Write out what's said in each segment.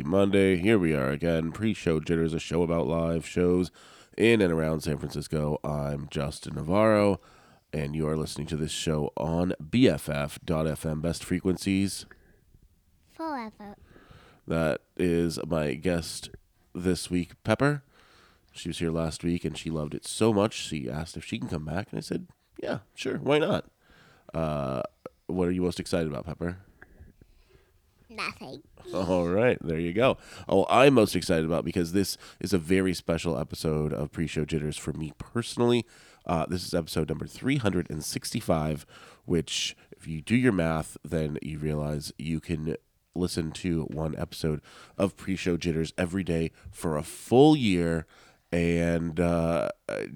Happy Monday. Here we are again. Pre show jitters, a show about live shows in and around San Francisco. I'm Justin Navarro, and you are listening to this show on BFF.FM, best frequencies. Forever. That is my guest this week, Pepper. She was here last week and she loved it so much. She asked if she can come back, and I said, Yeah, sure, why not? Uh, what are you most excited about, Pepper? Nothing. All right, there you go. Oh, I'm most excited about because this is a very special episode of Pre-Show Jitters for me personally. Uh, this is episode number 365, which, if you do your math, then you realize you can listen to one episode of Pre-Show Jitters every day for a full year, and uh,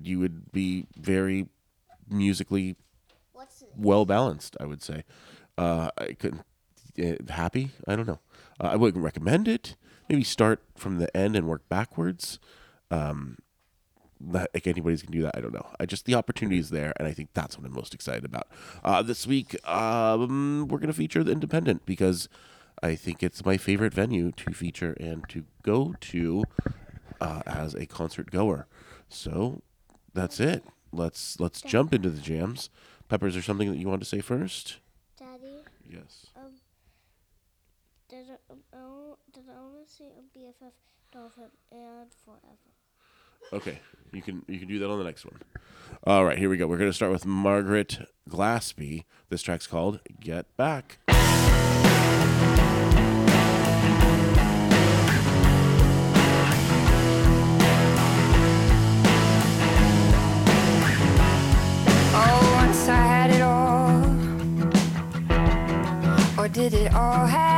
you would be very musically well balanced. I would say. Uh, I couldn't happy. I don't know. Uh, I wouldn't recommend it. Maybe start from the end and work backwards. Um, that like anybody's can do that. I don't know. I just the opportunity is there, and I think that's what I'm most excited about. Uh, this week, um, we're gonna feature the Independent because I think it's my favorite venue to feature and to go to uh, as a concert goer. So that's it. Let's let's jump into the jams. Pepper, is there something that you want to say first? Daddy, Yes did I want? Did I want to see a BFF dolphin and forever. Okay, you can you can do that on the next one. All right, here we go. We're going to start with Margaret Glaspy. This track's called "Get Back." Oh, once I had it all, or did it all have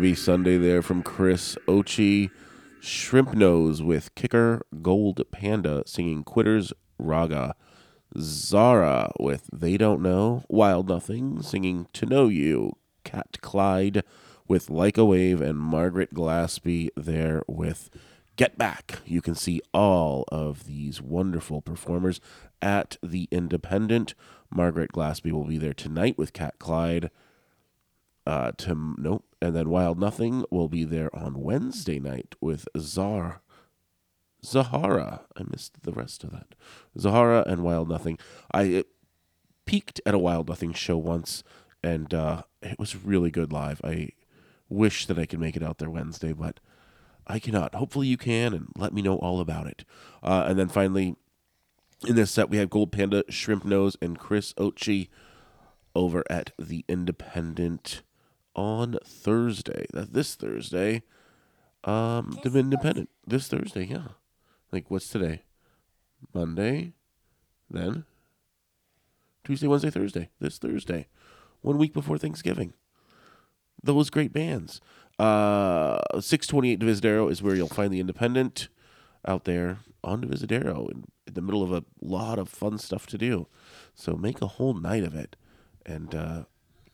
vibey Sunday there from Chris Otchy. Shrimp Nose with Kicker Gold Panda singing Quitters Raga. Zara with They Don't Know. Wild Nothing singing To Know You. Cat Clyde with Like a Wave. And Margaret Glaspy there with Get Back. You can see all of these wonderful performers at the Independent. Margaret Glaspy will be there tonight with Cat Clyde uh to nope. And then wild nothing will be there on wednesday night with zar zahara. I missed the rest of that. Zahara and wild nothing. I uh, peaked at a wild nothing show once and uh it was really good live. I wish that i could make it out there wednesday but i cannot. Hopefully you can and let me know all about it. Uh and then finally in this set we have gold panda Shrimpnose and chris Otchy over at the Independent on Thursday. That this Thursday. Um, the Independent this Thursday. Yeah, like what's today? Monday, then Tuesday, Wednesday, Thursday. This Thursday, one week before Thanksgiving. Those great bands. Uh, six twenty eight Divisadero is where you'll find the Independent out there on Divisadero in, in the middle of a lot of fun stuff to do. So make a whole night of it and uh,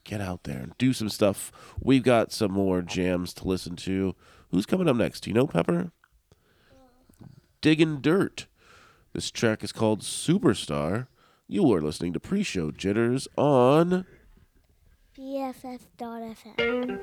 get out there and do some stuff. We've got some more jams to listen to. Who's coming up next? Do you know, Pepper? Diggin' Dirt. This track is called Superstar. You are listening to pre show jitters on. BFF.FM.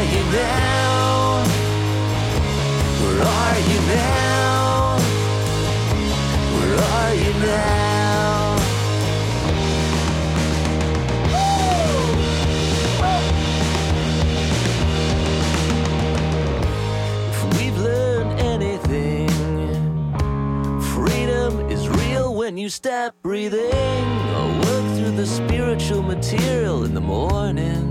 are you now? Where are you now? Where are you now? If we've learned anything, freedom is real when you stop breathing. I'll work through the spiritual material in the morning.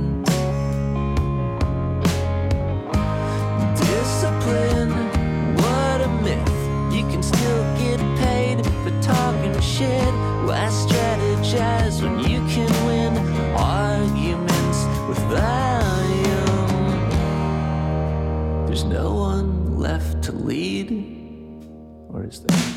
shit. Why strategize when you can win arguments with volume? There's no one left to lead, or is there?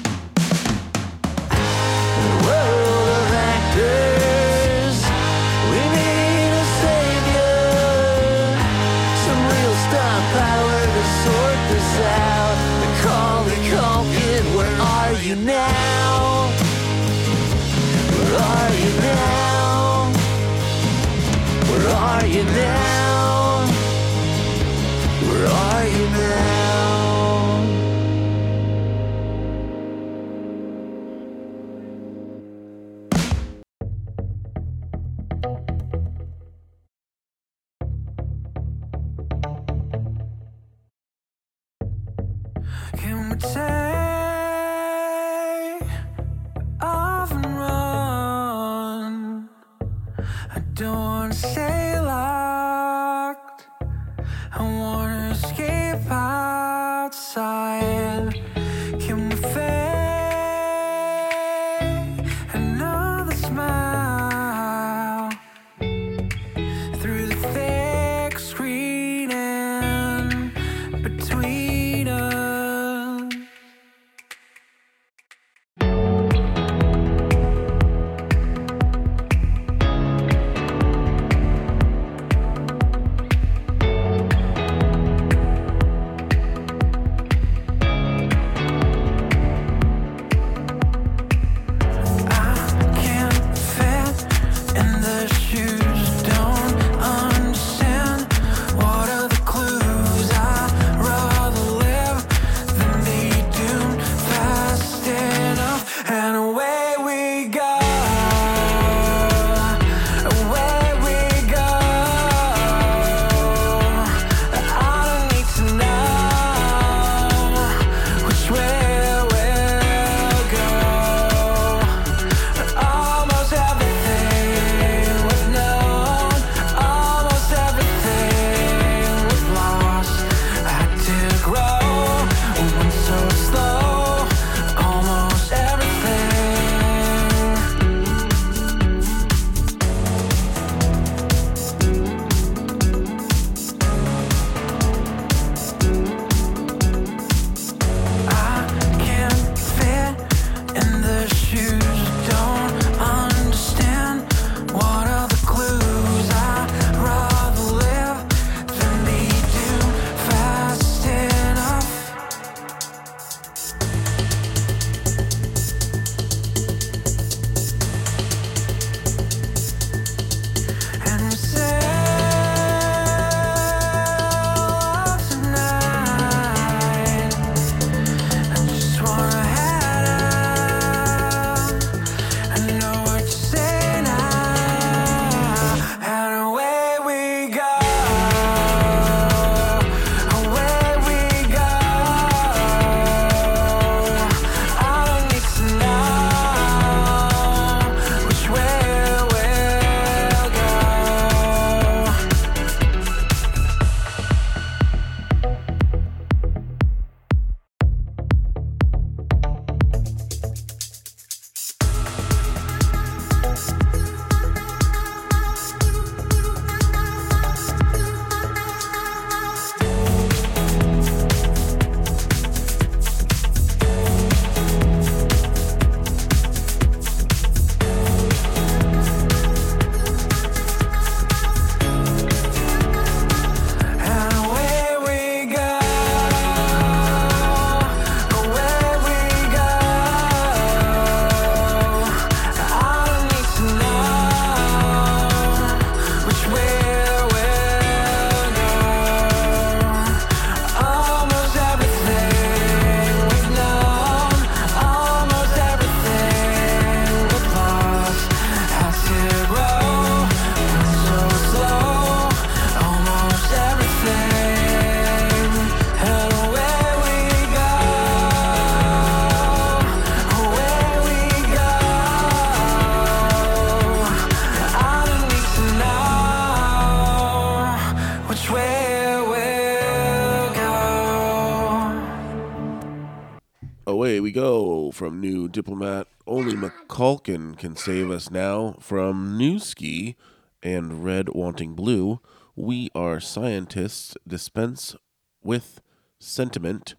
Can save us now from Newski and Red Wanting Blue. We are scientists dispense with sentiment.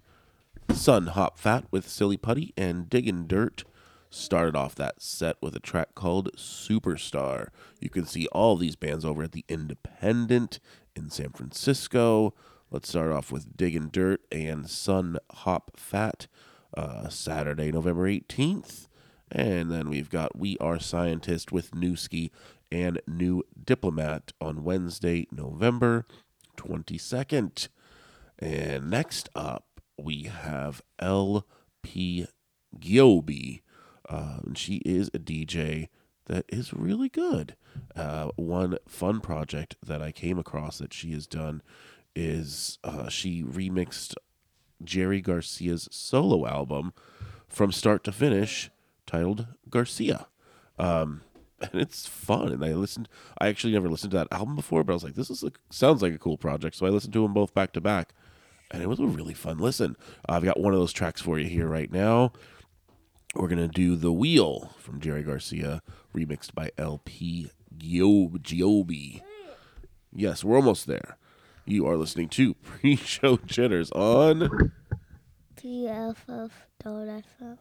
Sun Hop Fat with Silly Putty and Diggin' Dirt started off that set with a track called Superstar. You can see all these bands over at the Independent in San Francisco. Let's start off with Diggin' Dirt and Sun Hop Fat uh, Saturday, November 18th. And then we've got We Are Scientist with Newski and New Diplomat on Wednesday, November 22nd. And next up, we have LP Giobi. Uh, and she is a DJ that is really good. Uh, one fun project that I came across that she has done is uh, she remixed Jerry Garcia's solo album from start to finish titled Garcia. Um, and it's fun. And I listened, I actually never listened to that album before, but I was like, this is a, sounds like a cool project. So I listened to them both back to back. And it was a really fun listen. I've got one of those tracks for you here right now. We're going to do The Wheel from Jerry Garcia, remixed by LP Gio- Giobi. Yes, we're almost there. You are listening to Pre Show Jitters on. BFF.FM.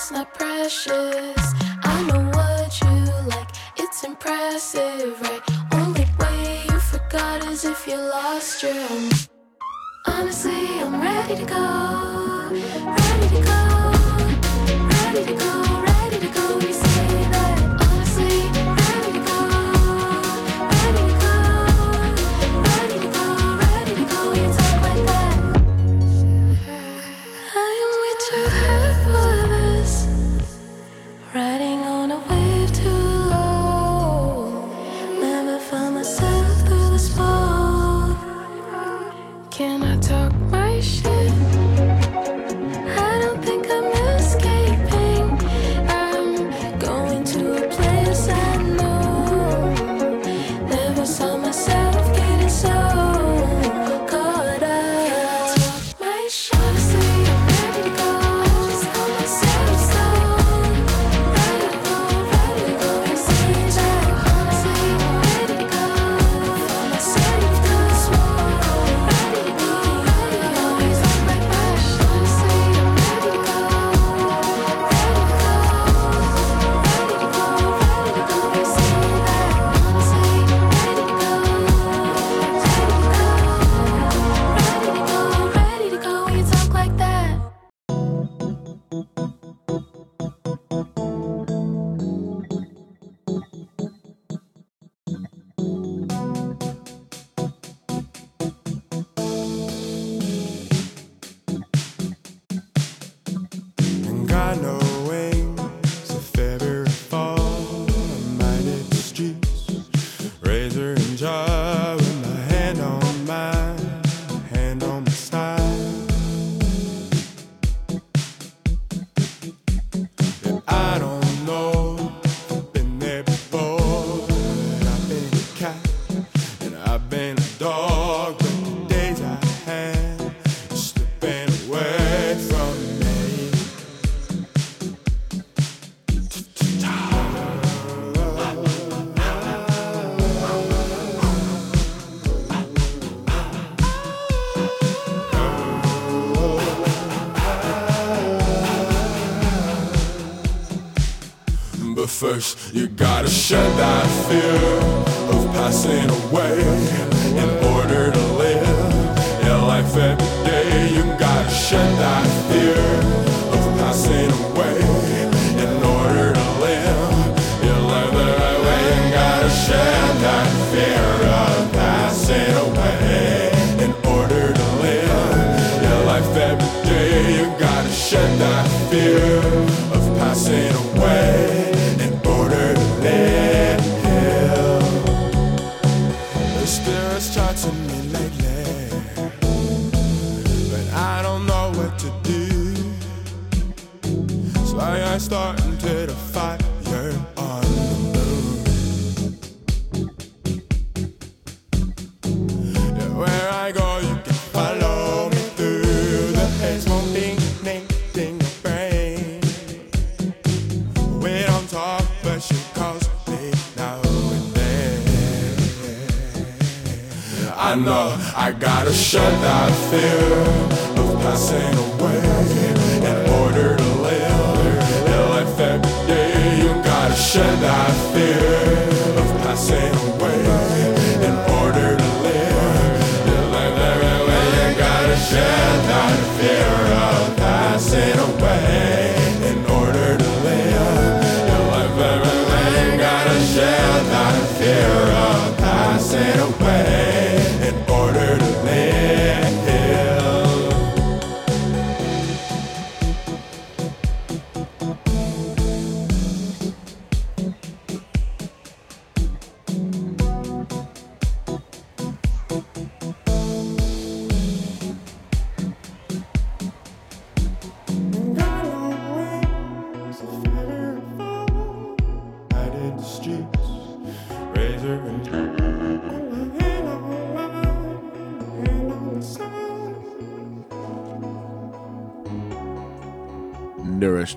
it's not precious. I know what you like, it's impressive, right? Only way you forgot is if you lost your own. Honestly, I'm ready to go, ready to go, ready to go. Ready to go.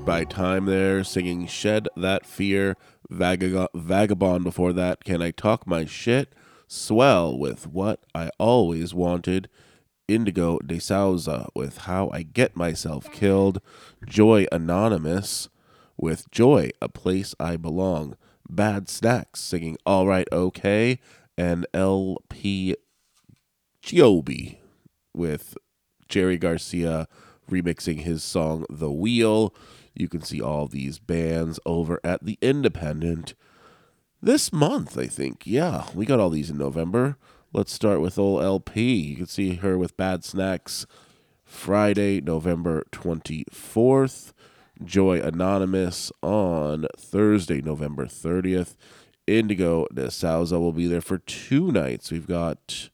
By time there, singing Shed That Fear, Vagabon before that, Can I Talk My Shit, Swell with What I Always Wanted, Indigo de Souza with How I Get Myself Killed, Joy Anonymous with Joy, A Place I Belong, Bad Snacks singing All Right Okay, and LP Giobbi with Jerry Garcia remixing his song The Wheel. You can see all these bands over at The Independent this month, I think. Yeah, we got all these in November. Let's start with old LP. You can see her with Bad Snacks Friday, November 24th. Joy Anonymous on Thursday, November 30th. Indigo de Souza will be there for two nights. We've got,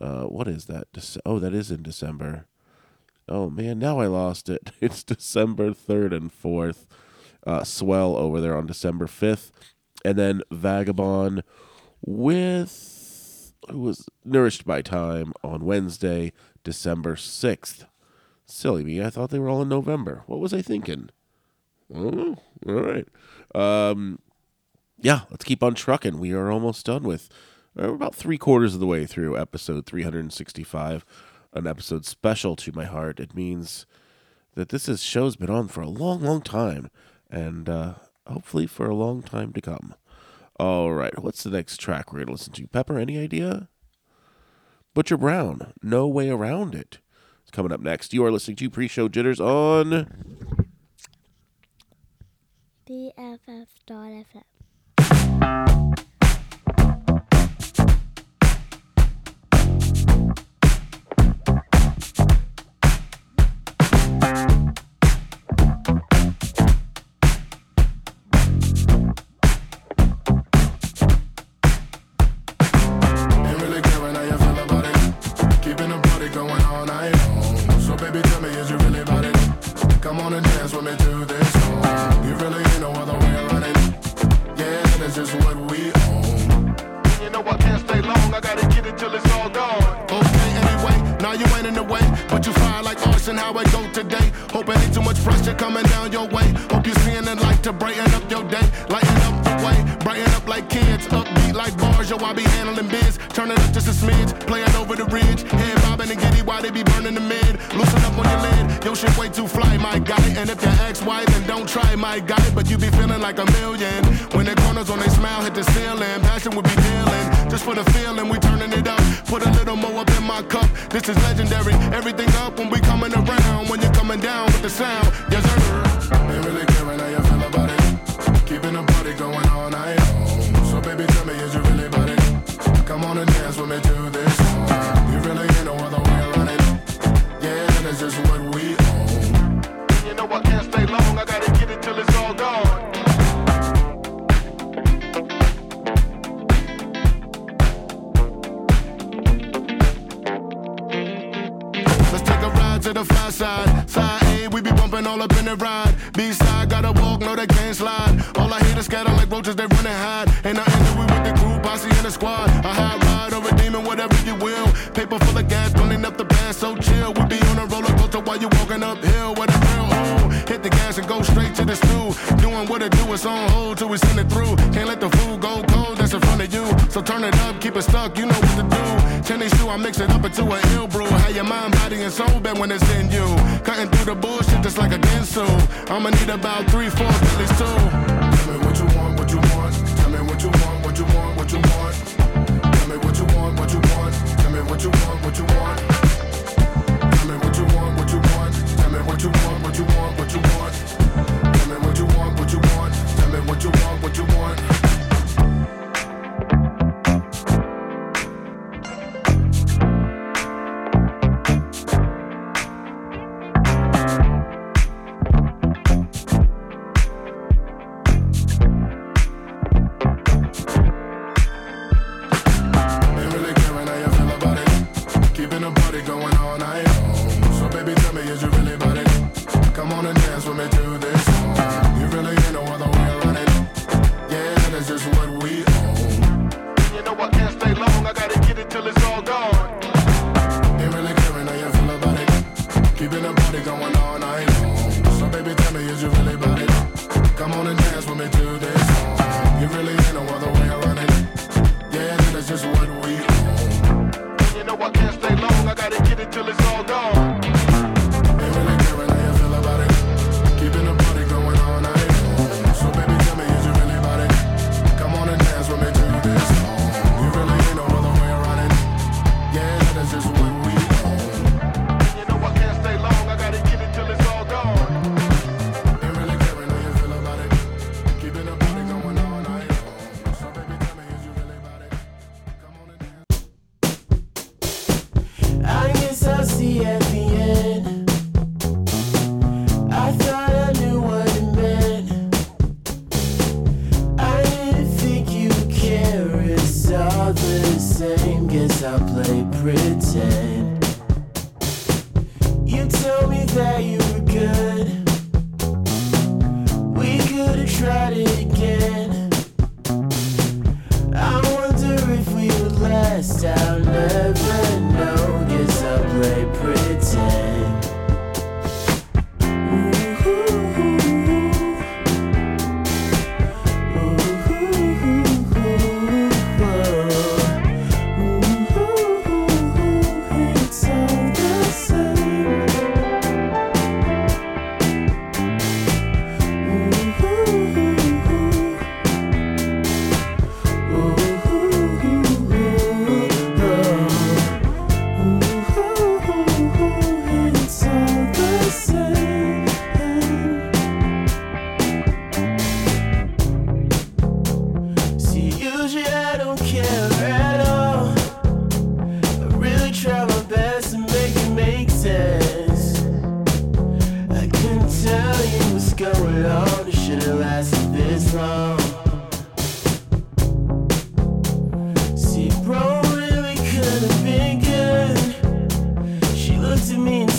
uh, what is that? Oh, that is in December. Oh man, now I lost it. It's December 3rd and 4th. Uh, Swell over there on December 5th. And then Vagabon with who was Nourished by Time on Wednesday, December 6th. Silly me, I thought they were all in November. What was I thinking? Oh, all right. Um, yeah, let's keep on trucking. We are almost done with, we're about three quarters of the way through episode 365, an episode special to my heart. It means that this is, show's been on for a long, long time, and uh, hopefully for a long time to come. All right, what's the next track we're going to listen to? Pepper, any idea? Butcher Brown, No Way Around It. It's coming up next. You are listening to Pre Show Jitters on. BFF.FM. Ain't try, my guy. But you be feeling like a million when the corners on they smile hit the ceiling. Passion would be dealing just for the feeling. We turning it up, put a little more up in my cup. This is legendary. Everything up when we coming around. When you're coming down with the sound, yes sir. Ain't really caring how you feel about it. Keeping the party going all night long. So baby, tell me, is you really about it? Come on and dance with me to this song. You really ain't no other way around it. Yeah, that's just what we own. You know I can't stay long. I gotta get side. Side A, we be bumping all up in the ride. B side, gotta walk, no, they can't slide. All I hear is scatter like roaches, they run and hide. And I end with the crew, posse, and the squad. A high ride or a demon, whatever you will. Paper full of gas, burning up the band, so chill. We be on a roller coaster while you walking uphill with a real hole. Hit the gas and go straight to the stool. Doing what it do, it's on hold till we send it through. Can't let the food go cold so turn it up, keep it stuck, you know what to do. Tennis shoe, I mix it up into a ill brew. How your mind, body, and soul been when it's in you. Cutting through the bullshit just like a Ginsu. I'ma need about three, four, at least two. Tell me what you want, what you want. Tell me what you want, what you want, what you want. Tell me what you want, what you want. Tell me what you want, what you want. Tell me what you want, what you want. Tell me what you want, what you want, what you want.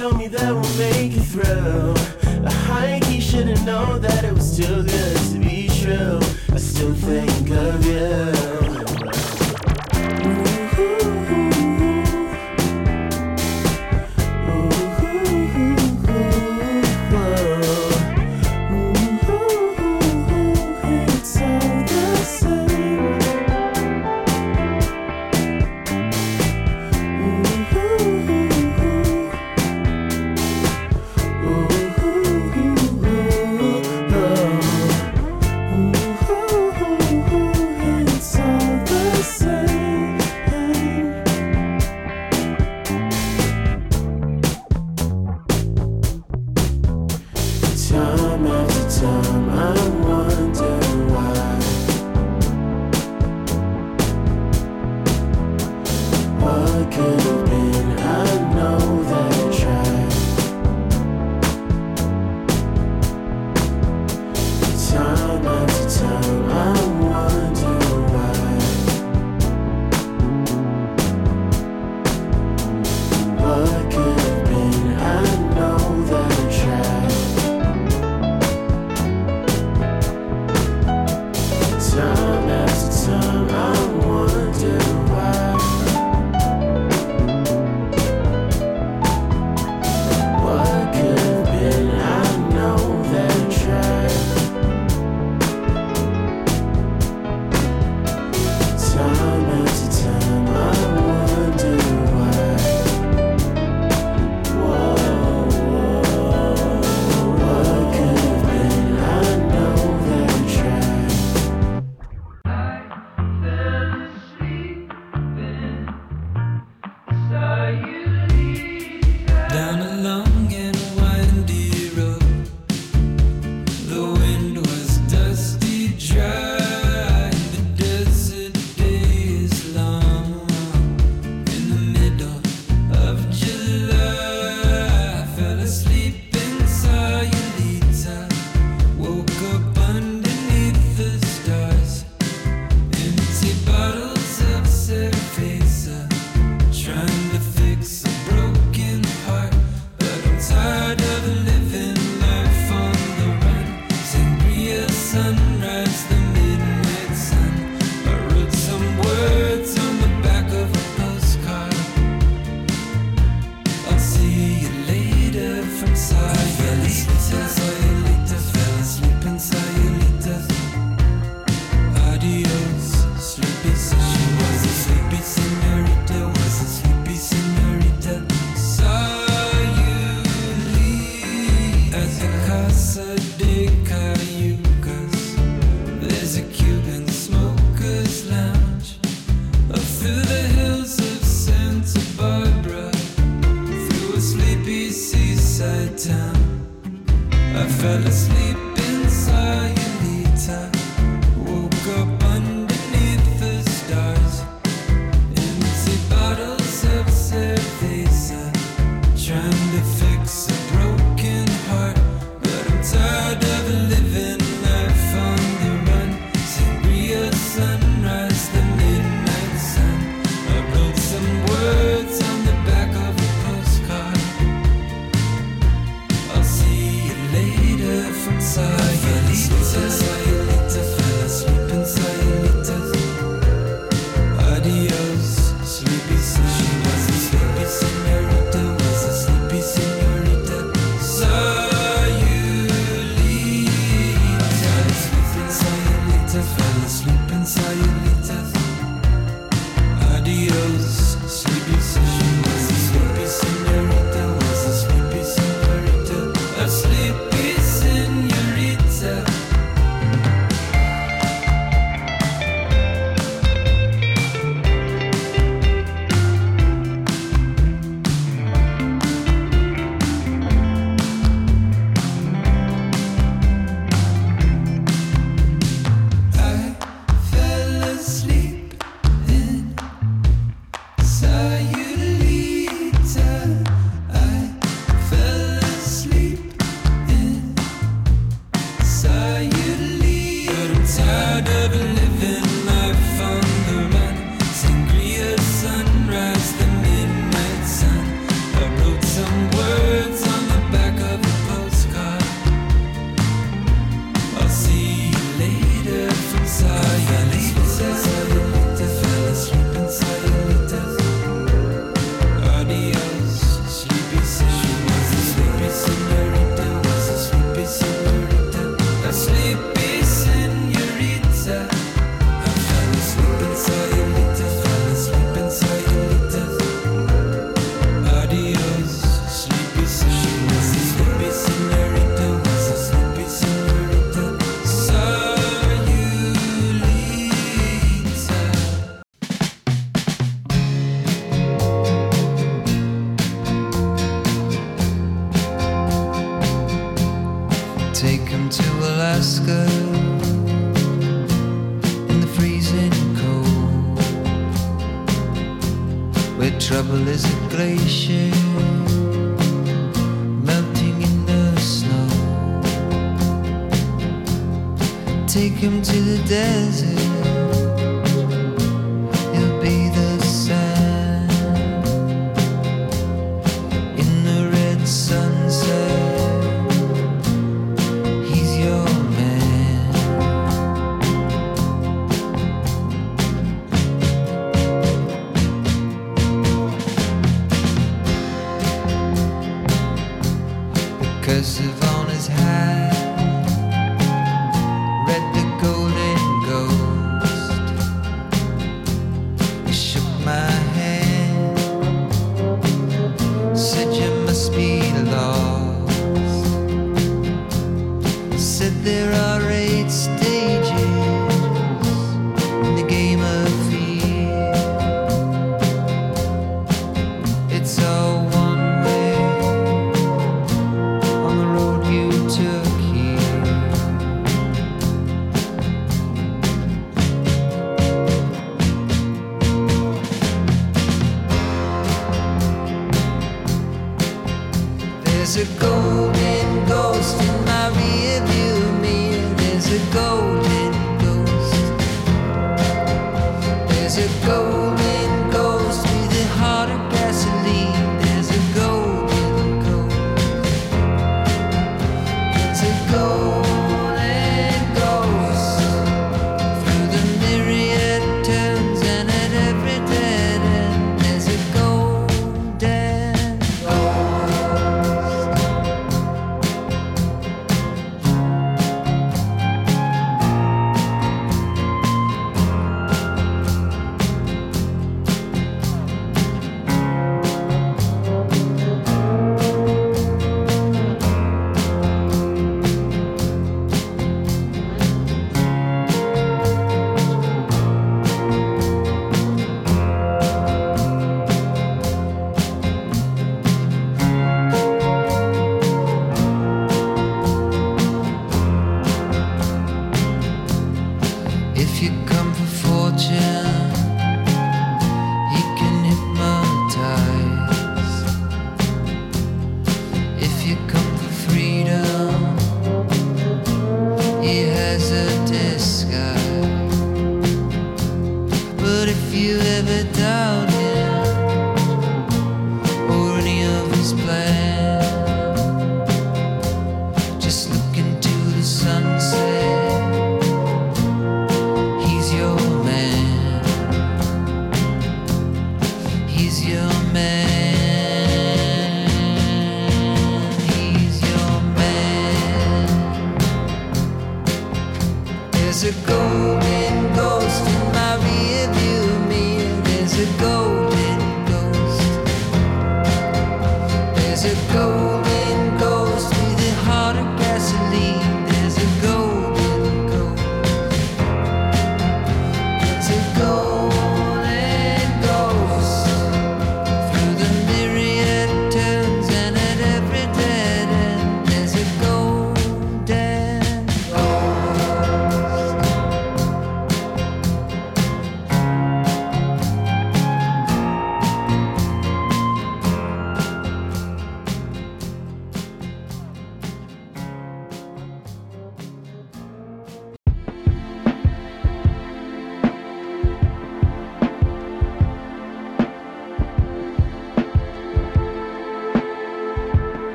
tell me that we'll make it through. A high key should've known that it was too good to be true. I still think of you. Him to the desert,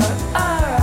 because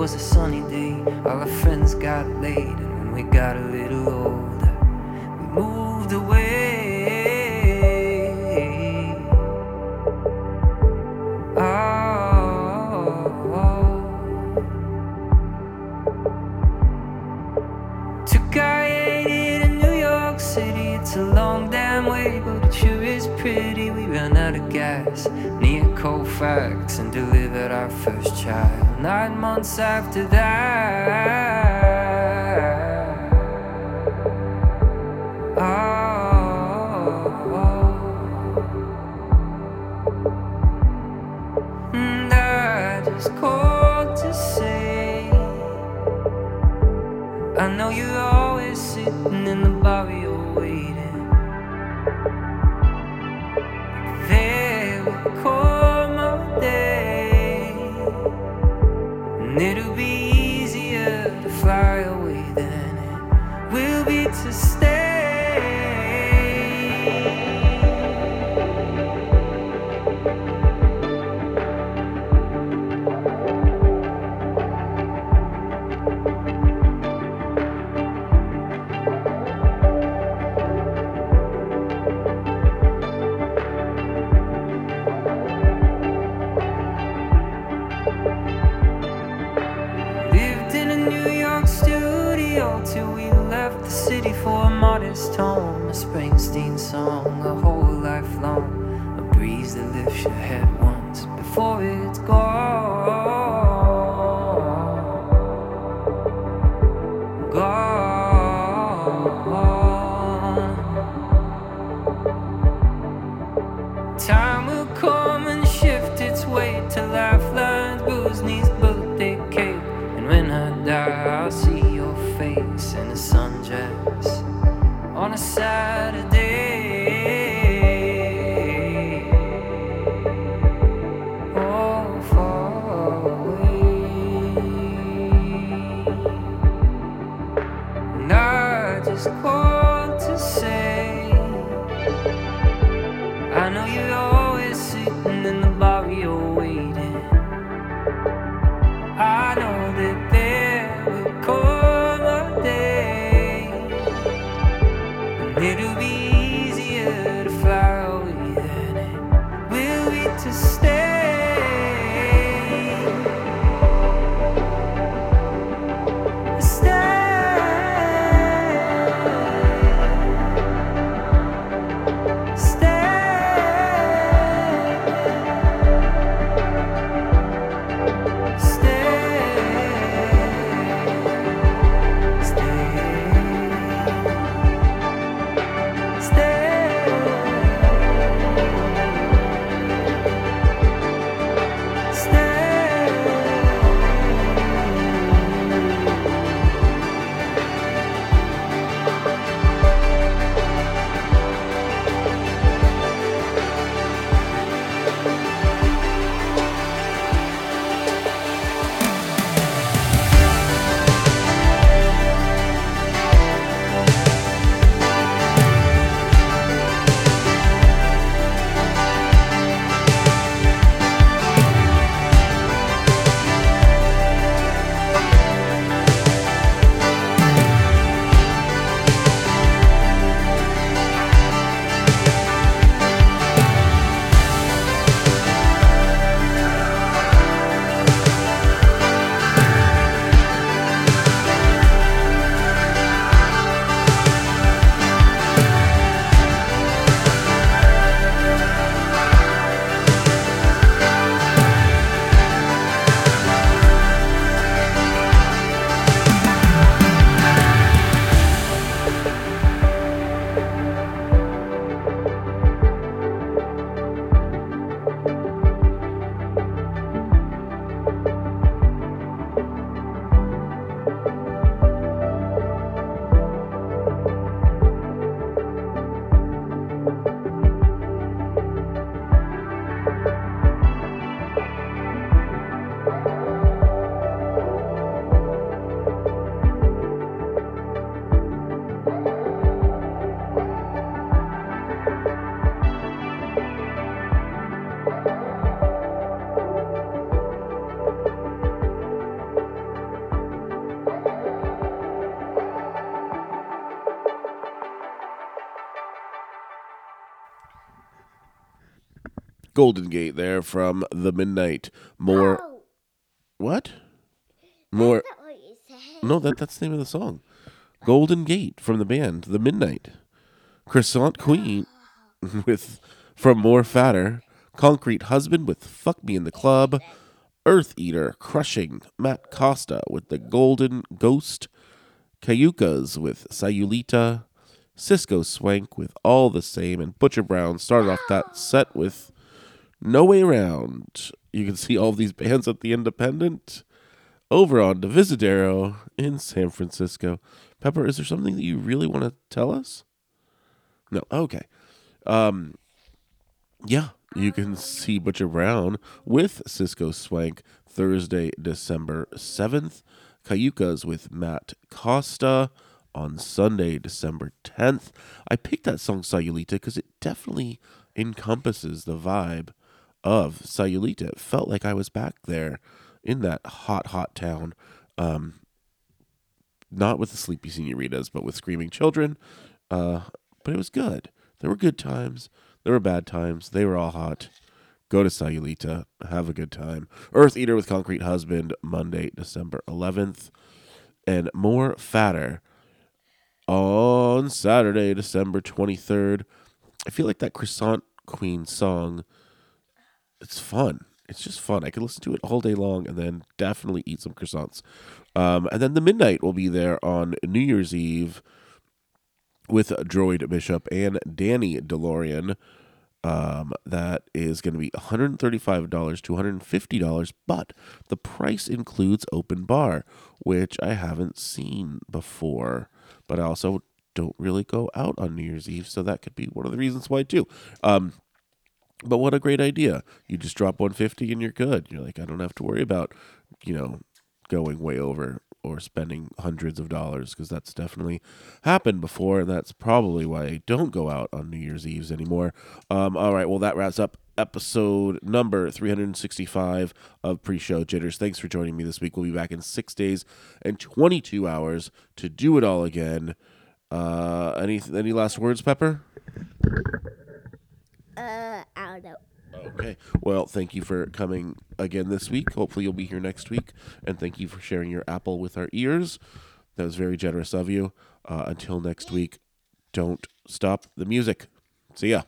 was a sunny day. All our friends got laid, and when we got a little older, we moved. eyes, near and delivered our first child. Nine months after that. Golden Gate there from the Midnight. More. What? More. No, that that's the name of the song. Golden Gate from the band The Midnight. Croissant Queen with from More Fatter. Concrete Husband with Fuck Me in the Club. Earth Eater crushing Matt Costa with the Golden Ghost. Cayucas with Sayulita. Cisco Swank with All the Same. And Butcher Brown started off that set with No Way Around. You can see all these bands at the Independent over on Divisadero in San Francisco. Pepper, is there something that you really want to tell us? No. Okay. Um, yeah, you can see Butcher Brown with Cisco Swank Thursday, December 7th. Cayucas with Matt Costa on Sunday, December 10th. I picked that song Sayulita because it definitely encompasses the vibe of Sayulita. It felt like I was back there in that hot, hot town. Um, not with the sleepy senoritas, but with screaming children. Uh, but it was good. There were good times. There were bad times. They were all hot. Go to Sayulita. Have a good time. Earth Eater with Concrete Husband, Monday, December 11th. And More Fatter on Saturday, December 23rd. I feel like that Croissant Queen song, it's fun. It's just fun. I could listen to it all day long and then definitely eat some croissants. Um, and then the Midnight will be there on New Year's Eve with Droid Bishop and Danny DeLorean. Um, that is going to be $135 to $150, but the price includes open bar, which I haven't seen before. But I also don't really go out on New Year's Eve, so that could be one of the reasons why too. Um, but what a great idea! You just drop 150 and you're good. You're like, I don't have to worry about, you know, going way over or spending hundreds of dollars because that's definitely happened before, and that's probably why I don't go out on New Year's Eves anymore. Um, all right, well that wraps up episode number 365 of pre-show jitters. Thanks for joining me this week. We'll be back in six days and 22 hours to do it all again. Uh, any any last words, Pepper? Uh, I don't know. Okay. Well, thank you for coming again this week. Hopefully, you'll be here next week. And thank you for sharing your apple with our ears. That was very generous of you. Uh, until next week, don't stop the music. See ya.